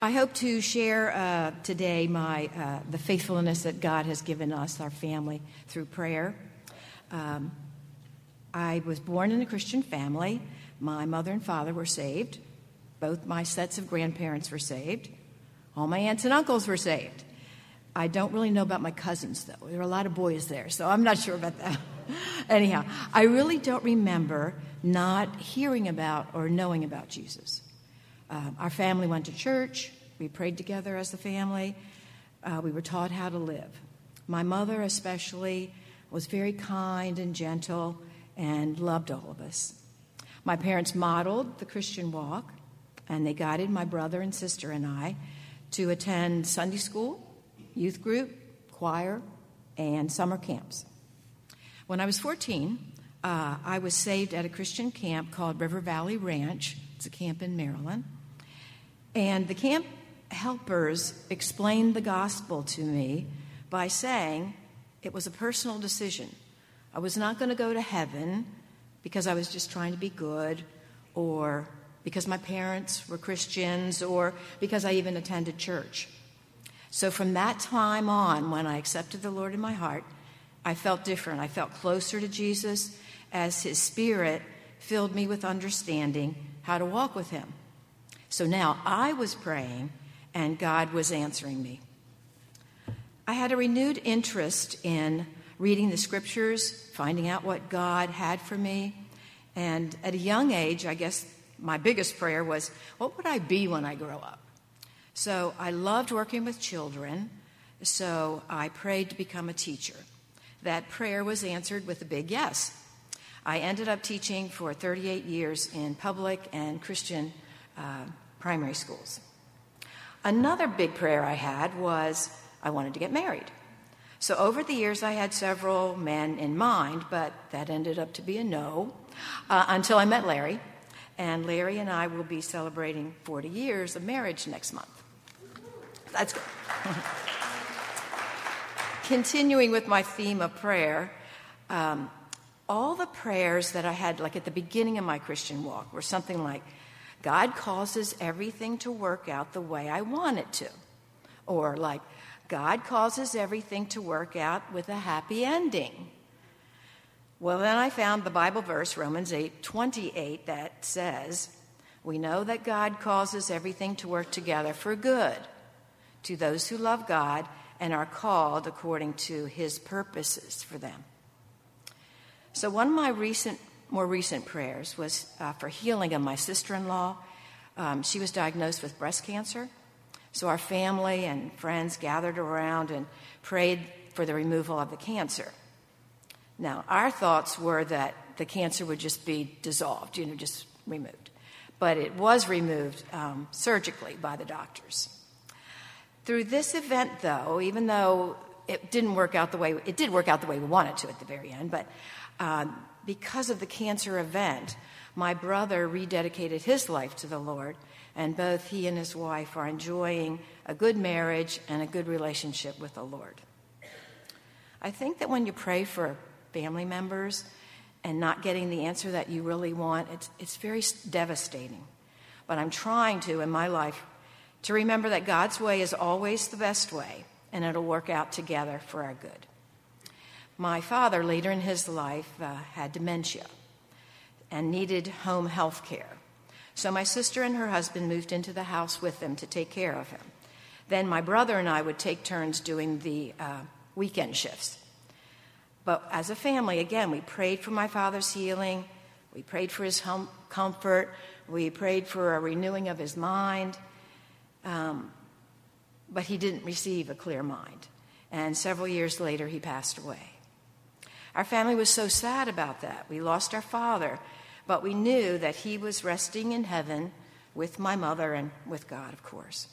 I hope to share uh, today my uh, the faithfulness that God has given us, our family, through prayer. Um, I was born in a Christian family. My mother and father were saved. Both my sets of grandparents were saved. All my aunts and uncles were saved. I don't really know about my cousins, though. There are a lot of boys there, so I'm not sure about that. Anyhow, I really don't remember not hearing about or knowing about Jesus. Um, our family went to church. We prayed together as a family. Uh, we were taught how to live. My mother, especially, was very kind and gentle and loved all of us. My parents modeled the Christian walk, and they guided my brother and sister and I to attend Sunday school, youth group, choir, and summer camps. When I was 14, uh, I was saved at a Christian camp called River Valley Ranch. It's a camp in Maryland. And the camp helpers explained the gospel to me by saying it was a personal decision. I was not going to go to heaven because I was just trying to be good or because my parents were Christians or because I even attended church. So from that time on, when I accepted the Lord in my heart, I felt different. I felt closer to Jesus as His Spirit filled me with understanding how to walk with Him. So now I was praying and God was answering me. I had a renewed interest in reading the scriptures, finding out what God had for me. And at a young age, I guess my biggest prayer was, What would I be when I grow up? So I loved working with children, so I prayed to become a teacher. That prayer was answered with a big yes. I ended up teaching for 38 years in public and Christian uh, primary schools. Another big prayer I had was I wanted to get married. So over the years, I had several men in mind, but that ended up to be a no uh, until I met Larry. And Larry and I will be celebrating 40 years of marriage next month. That's good. Continuing with my theme of prayer, um, all the prayers that I had, like at the beginning of my Christian walk, were something like, God causes everything to work out the way I want it to. Or like, God causes everything to work out with a happy ending. Well, then I found the Bible verse, Romans 8 28, that says, We know that God causes everything to work together for good to those who love God and are called according to his purposes for them. So, one of my recent more recent prayers was uh, for healing of my sister in law. Um, she was diagnosed with breast cancer. So our family and friends gathered around and prayed for the removal of the cancer. Now, our thoughts were that the cancer would just be dissolved, you know, just removed. But it was removed um, surgically by the doctors. Through this event, though, even though it didn't work out the way it did work out the way we wanted to at the very end, but um, because of the cancer event, my brother rededicated his life to the Lord, and both he and his wife are enjoying a good marriage and a good relationship with the Lord. I think that when you pray for family members and not getting the answer that you really want, it's, it's very devastating. But I'm trying to, in my life, to remember that God's way is always the best way, and it'll work out together for our good. My father, later in his life, uh, had dementia and needed home health care. So my sister and her husband moved into the house with them to take care of him. Then my brother and I would take turns doing the uh, weekend shifts. But as a family, again, we prayed for my father's healing, we prayed for his home comfort, we prayed for a renewing of his mind, um, but he didn't receive a clear mind. And several years later, he passed away. Our family was so sad about that. We lost our father, but we knew that he was resting in heaven with my mother and with God, of course.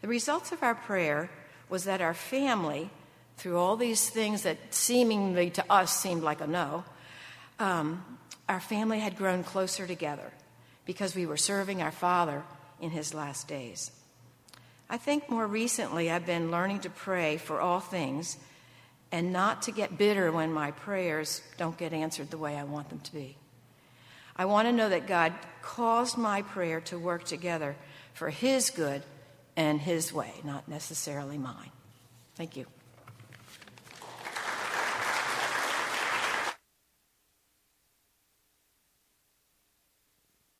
The results of our prayer was that our family, through all these things that seemingly to us seemed like a no, um, our family had grown closer together because we were serving our Father in his last days. I think more recently I've been learning to pray for all things and not to get bitter when my prayers don't get answered the way I want them to be. I want to know that God caused my prayer to work together for His good and His way, not necessarily mine. Thank you.